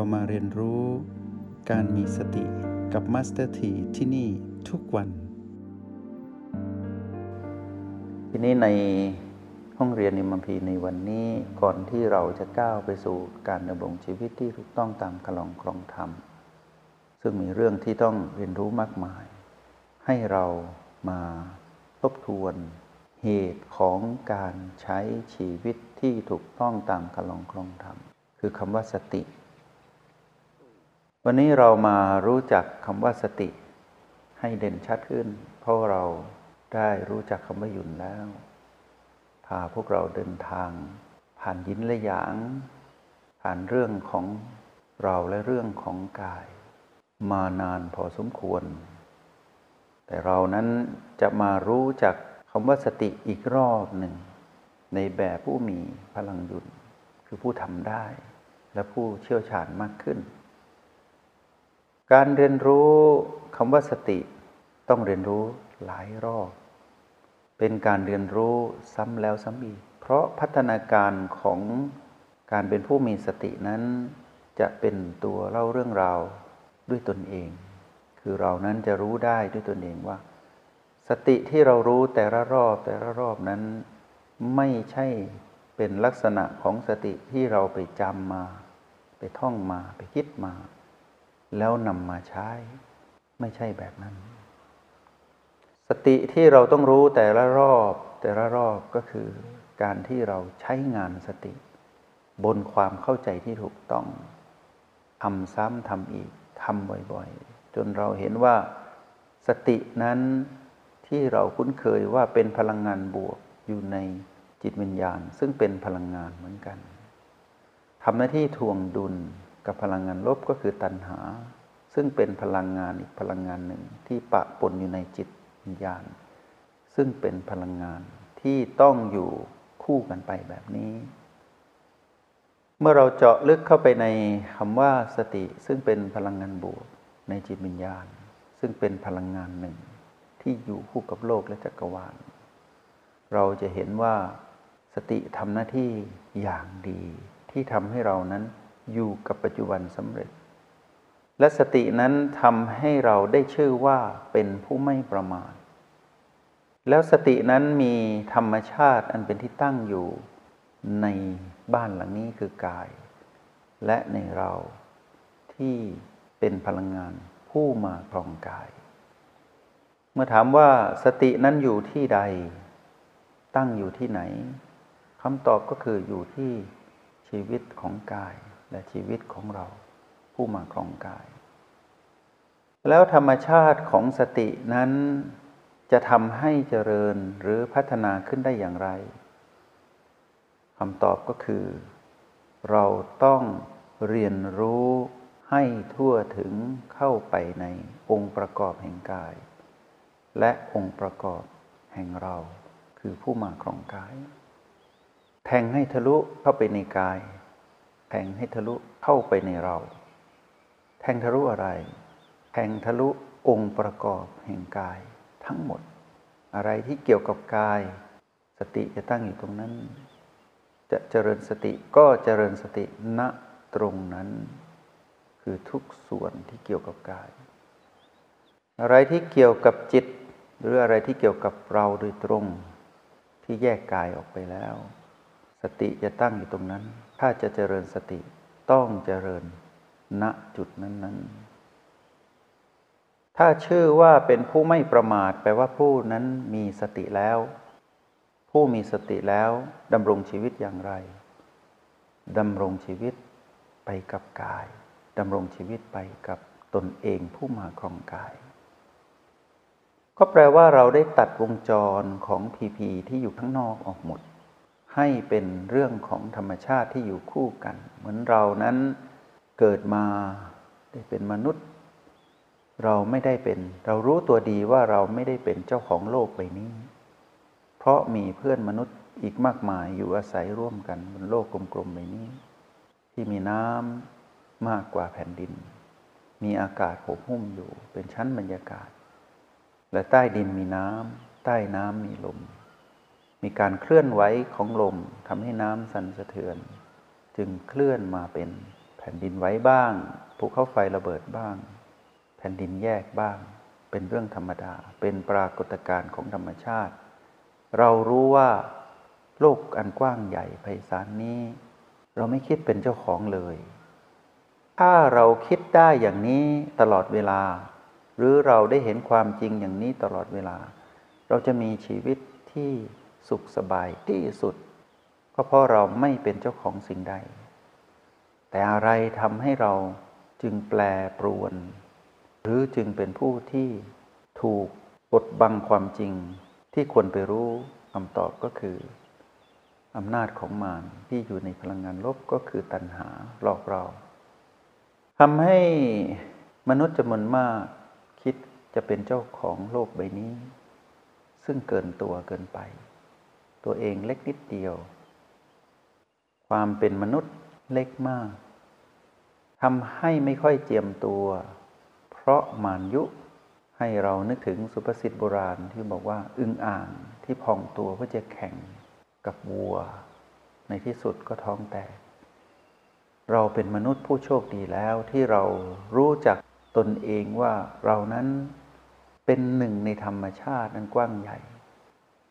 เรามาเรียนรู้การมีสติกับมาสเตอร์ทีที่นี่ทุกวัน ทีนี้ในห้องเรียน MRP ในวันนี้ก่อนที่เราจะก้าวไปสู่การดำรงชีวิตที่ถูกต้องตามครรลองคลองธรรม ซึ่งมีเรื่องที่ต้องเรียนรู้มากมาย ให้เรามาทบทวนเหตุของการใช้ชีวิตที่ถูกต้องตามคลองครองธรรม คือคำว่าสติ วันนี้เรามารู้จักคำว่าสติให้เด่นชัดขึ้น เพราะเราได้รู้จักคำว่าหยุนแล้ว พาพวกเราเดินทาง ผ่านยินและหยาง ผ่านเรื่องของเราและเรื่องของกาย มานานพอสมควร แต่เรานั้นจะมารู้จักคำว่าสติอีกรอบหนึ่ง ในแบบผู้มีพลังหยุนคือผู้ทำได้ และผู้เชี่ยวชาญมากขึ้น การเรียนรู้คำว่าสติต้องเรียนรู้หลายรอบ เป็นการเรียนรู้ซ้ำแล้วซ้ำอีก เพราะพัฒนาการของการเป็นผู้มีสตินั้น จะเป็นตัวเล่าเรื่องราวด้วยตนเอง คือเรานั้นจะรู้ได้ด้วยตนเองว่า สติที่เรารู้แต่ละรอบแต่ละรอบนั้น ไม่ใช่เป็นลักษณะของสติที่เราไปจำมา ไปท่องมาไปคิดมา แล้วนำมาใช้ ไม่ใช่แบบนั้น สติที่เราต้องรู้แต่ละรอบ แต่ละรอบก็คือ การที่เราใช้งานสติ บนความเข้าใจที่ถูกต้องทำซ้ำทำอีกทำบ่อยๆ จนเราเห็นว่าสตินั้นที่เราคุ้นเคยว่าเป็นพลังงานบวกอยู่ในจิตวิญญาณ ซึ่งเป็นพลังงานเหมือนกันทำหน้าที่ทวงดุล กับพลังงานลบก็คือตัณหา ซึ่งเป็นพลังงานอีกพลังงานหนึ่งที่ปะปนอยู่ในจิตวิญญาณ ซึ่งเป็นพลังงานที่ต้องอยู่คู่กันไปแบบนี้ เมื่อเราเจาะลึกเข้าไปในคำว่าสติ ซึ่งเป็นพลังงานบวกในจิตวิญญาณ ซึ่งเป็นพลังงานหนึ่ง ที่อยู่คู่กับโลกและจักรวาล เราจะเห็นว่าสติทำหน้าที่อย่างดีที่ทำให้เรานั้น อยู่กับปัจจุบันสำเร็จ และสตินั้นทำให้เราได้ชื่อว่าเป็นผู้ไม่ประมาทแล้วสตินั้นมีธรรมชาติอันเป็นที่ตั้งอยู่ในบ้านหลังนี้คือกาย และในเราที่เป็นพลังงานผู้มาครองกาย เมื่อถามว่าสตินั้นอยู่ที่ใด ตั้งอยู่ที่ไหนคำตอบก็คืออยู่ที่ชีวิตของกาย และชีวิตของเราผู้มาครองกาย แล้วธรรมชาติของสตินั้นจะทำให้เจริญหรือพัฒนาขึ้นได้อย่างไรคำตอบก็คือ เราต้องเรียนรู้ให้ทั่วถึงเข้าไปในองค์ประกอบแห่งกาย และองค์ประกอบแห่งเราคือผู้มาครองกาย แทงให้ทะลุเข้าไปในกาย แทงให้ทะลุเข้าไปในเรา แทงทะลุอะไร แทงทะลุองค์ประกอบแห่งกายทั้งหมด อะไรที่เกี่ยวกับกาย สติจะตั้งอยู่ตรงนั้น จะเจริญสติก็เจริญสติณตรงนั้น คือทุกส่วนที่เกี่ยวกับกาย อะไรที่เกี่ยวกับจิต หรืออะไรที่เกี่ยวกับเราโดยตรงที่แยกกายออกไปแล้ว สติจะตั้งอยู่ตรงนั้น ถ้าจะเจริญสติต้องเจริญณจุดนั้น ๆ ถ้าชื่อว่าเป็นผู้ไม่ประมาท แปลว่าผู้นั้นมีสติแล้ว ผู้มีสติแล้วดำรงชีวิตอย่างไรดำรงชีวิตไปกับกายดำรงชีวิตไปกับตนเองผู้มาครองกาย ก็แปลว่าเราได้ตัดวงจรของพีพีที่อยู่ข้างนอกออกหมด ให้เป็นเรื่องของธรรมชาติที่อยู่คู่กัน เหมือนเรานั้นเกิดมาได้เป็นมนุษย์ เราไม่ได้เป็น เรารู้ตัวดีว่าเราไม่ได้เป็นเจ้าของโลกใบนี้ เพราะมีเพื่อนมนุษย์อีกมากมายอยู่อาศัยร่วมกันบนโลกกลมๆใบนี้ ที่มีน้ำมากกว่าแผ่นดิน มีอากาศโอบหุ้มอยู่เป็นชั้นบรรยากาศ และใต้ดินมีน้ำใต้น้ำมีลม มีการเคลื่อนไหวของลมทำให้น้ำสั่นสะเทือน จึงเคลื่อนมาเป็นแผ่นดินไหวบ้างภูเขาไฟระเบิดบ้าง แผ่นดินแยกบ้าง เป็นเรื่องธรรมดา เป็นปรากฏการณ์ของธรรมชาติ เรารู้ว่าโลกอันกว้างใหญ่ไพศาลนี้ เราไม่คิดเป็นเจ้าของเลย ถ้าเราคิดได้อย่างนี้ตลอดเวลา หรือเราได้เห็นความจริงอย่างนี้ตลอดเวลา เราจะมีชีวิตที่ สุขสบายที่สุด ก็เพราะเราไม่เป็นเจ้าของสิ่งใด แต่อะไรทำให้เราจึงแปลปรวน หรือจึงเป็นผู้ที่ถูกกดบังความจริง ที่ควรไปรู้คำตอบก็คืออำนาจของมารที่อยู่ในพลังงานลบก็คือตัณหาหลอกเราทำให้มนุษย์จำนวนมากคิดจะเป็นเจ้าของโลกใบนี้ ซึ่งเกินตัวเกินไป ตัวเองเล็กนิดเดียว ความเป็นมนุษย์เล็กมากทำให้ไม่ค่อยเจียมตัว เพราะมารยุให้เรานึกถึงสุภาษิตโบราณที่บอกว่า อึงอ่างที่พองตัวเพื่อจะแข่งกับวัว ในที่สุดก็ท้องแตก เราเป็นมนุษย์ผู้โชคดีแล้วที่เรารู้จักตนเองว่าเรานั้นเป็นหนึ่งในธรรมชาตินั้นกว้างใหญ่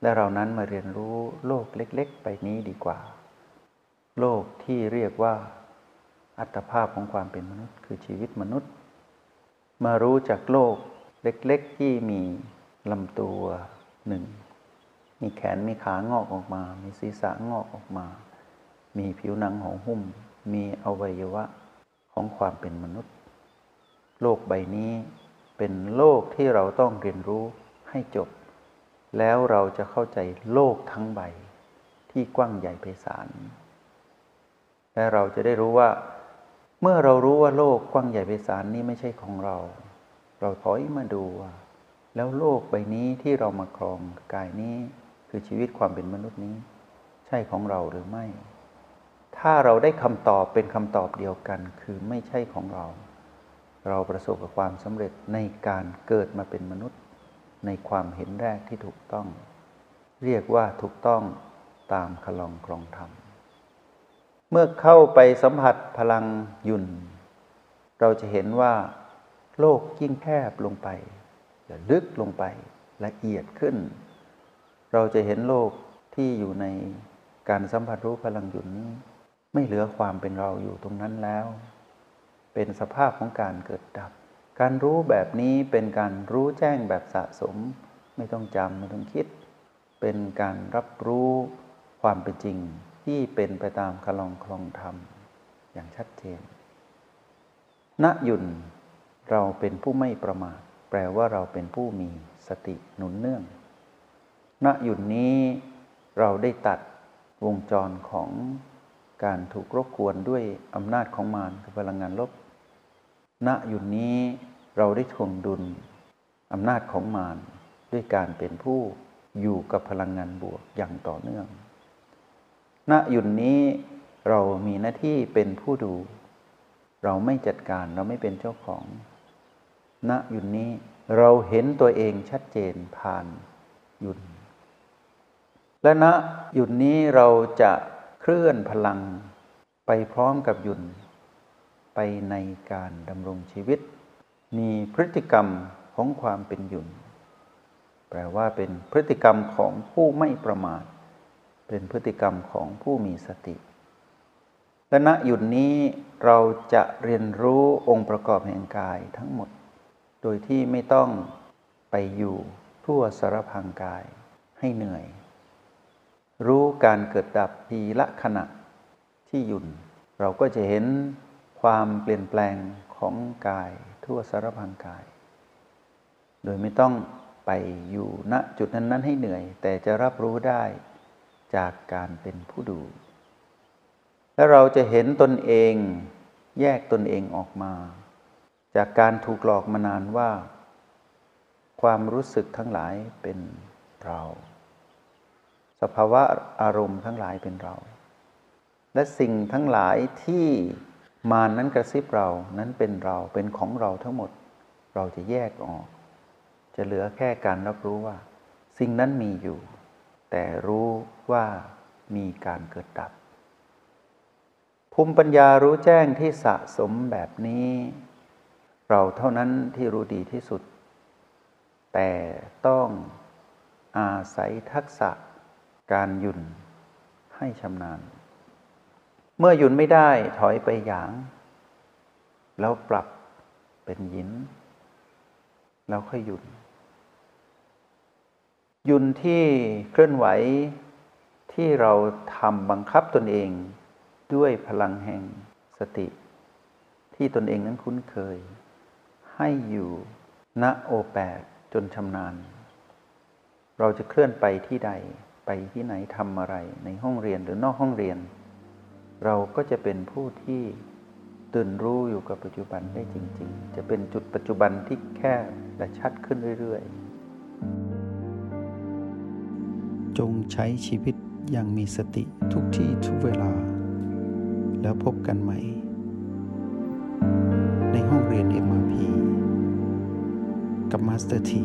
และเรานั้นมาเรียนรู้โลกเล็กๆ ไปนี้ดีกว่า โลกที่เรียกว่า อัตภาพของความเป็นมนุษย์ คือชีวิตมนุษย์ มารู้จากโลกเล็กๆ ที่มีลำตัวหนึ่ง มีแขนมีขางอกออกมา มีศีรษะงอกออกมา มีผิวหนังห่อหุ้ม มีอวัยวะของความเป็นมนุษย์ โลกใบนี้เป็นโลกที่เราต้องเรียนรู้ให้จบ แล้วเราจะเข้าใจโลกทั้งใบที่กว้างใหญ่ไพศาล และเราจะได้รู้ว่า เมื่อเรารู้ว่าโลกกว้างใหญ่ไพศาลนี้ไม่ใช่ของเรา เราถอยมาดูว่า แล้วโลกใบนี้ที่เรามาครองกายนี้คือชีวิตความเป็นมนุษย์นี้ ใช่ของเราหรือไม่ ถ้าเราได้คำตอบเป็นคำตอบเดียวกันคือไม่ใช่ของเรา เราประสบกับความสำเร็จในการเกิดมาเป็นมนุษย์ ในความเห็นแรกที่ถูกต้อง เรียกว่าถูกต้องตามคลองครองธรรม เมื่อเข้าไปสัมผัสพลังยุ่น เราจะเห็นว่า โลกยิ่งแคบลงไปลึกลงไปละเอียดขึ้น เราจะเห็นโลกที่อยู่ในการสัมผัสรู้พลังหยุนนี้ไม่เหลือความเป็นเราอยู่ตรงนั้นแล้ว เป็นสภาพของการเกิดดับ การรู้แบบนี้เป็นการรู้แจ้งแบบสะสม ไม่ต้องจำไม่ต้องคิด เป็นการรับรู้ความเป็นจริงที่เป็นไปตามคลองคลองธรรมอย่างชัดเจน ณยุนเราเป็นผู้ไม่ประมาท แปลว่าเราเป็นผู้มีสติหนุนเนื่อง ณยุนนี้เราได้ตัดวงจรของการถูกรบกวนด้วยอำนาจของมารคือพลังงานลบ ณยุนนี้ เราได้ทวงดุลอำนาจของมารด้วยการเป็นผู้อยู่กับพลังงานบวกอย่างต่อเนื่อง ณ ยุนนี้เรามีหน้าที่เป็นผู้ดู เราไม่จัดการเราไม่เป็นเจ้าของ ณ ยุนนี้เราเห็นตัวเองชัดเจนผ่านยุน และณยุนนี้เราจะเคลื่อนพลังไปพร้อมกับยุน ไปในการดำรงชีวิต มีพฤติกรรมของความเป็นยุนแปลว่าเป็นพฤติกรรมของผู้ไม่ประมาท เป็นพฤติกรรมของผู้มีสติ และณหยุดนี้เราจะเรียนรู้องค์ประกอบแห่งกายทั้งหมด โดยที่ไม่ต้องไปอยู่ทั่วสารพังกายให้เหนื่อย รู้การเกิดดับทีละขณะที่หยุดเราก็จะเห็นความเปลี่ยนแปลงของกาย ทั่วสารพังกาย โดยไม่ต้องไปอยู่ณจุดนั้น ๆ ให้เหนื่อย แต่จะรับรู้ได้จากการเป็นผู้ดู และเราจะเห็นตนเองแยกตนเองออกมา จากการถูกหลอกมานานว่า ความรู้สึกทั้งหลายเป็นเรา สภาวะอารมณ์ทั้งหลายเป็นเรา และสิ่งทั้งหลายที่ มานั้นกระซิบเรานั้นเป็นเราเป็นของเราทั้งหมด เราจะแยกออก จะเหลือแค่การรับรู้ว่า สิ่งนั้นมีอยู่ แต่รู้ว่ามีการเกิดดับ ภูมิปัญญารู้แจ้งที่สะสมแบบนี้ เราเท่านั้นที่รู้ดีที่สุด แต่ต้องอาศัยทักษะการหยุ่นให้ชำนาญ เมื่อหยุนไม่ได้ถอยไปหยาง แล้วปรับเป็นหยิน แล้วค่อยหยุนหยุนที่เคลื่อนไหวที่เราทำบังคับตนเองด้วยพลังแห่งสติ ที่ตนเองนั้นคุ้นเคย ให้อยู่ณโอแปดจนชำนาญ เราจะเคลื่อนไปที่ใดไปที่ไหนทำอะไรในห้องเรียนหรือนอกห้องเรียน เราก็จะเป็นผู้ที่ตื่นรู้อยู่กับปัจจุบันได้จริง ๆ จะเป็นจุดปัจจุบันที่แคบและชัดขึ้นเรื่อย ๆ จงใช้ชีวิตอย่างมีสติทุกที่ทุกเวลา แล้วพบกันใหม่ ในห้องเรียน MRP กับมาสเตอร์ที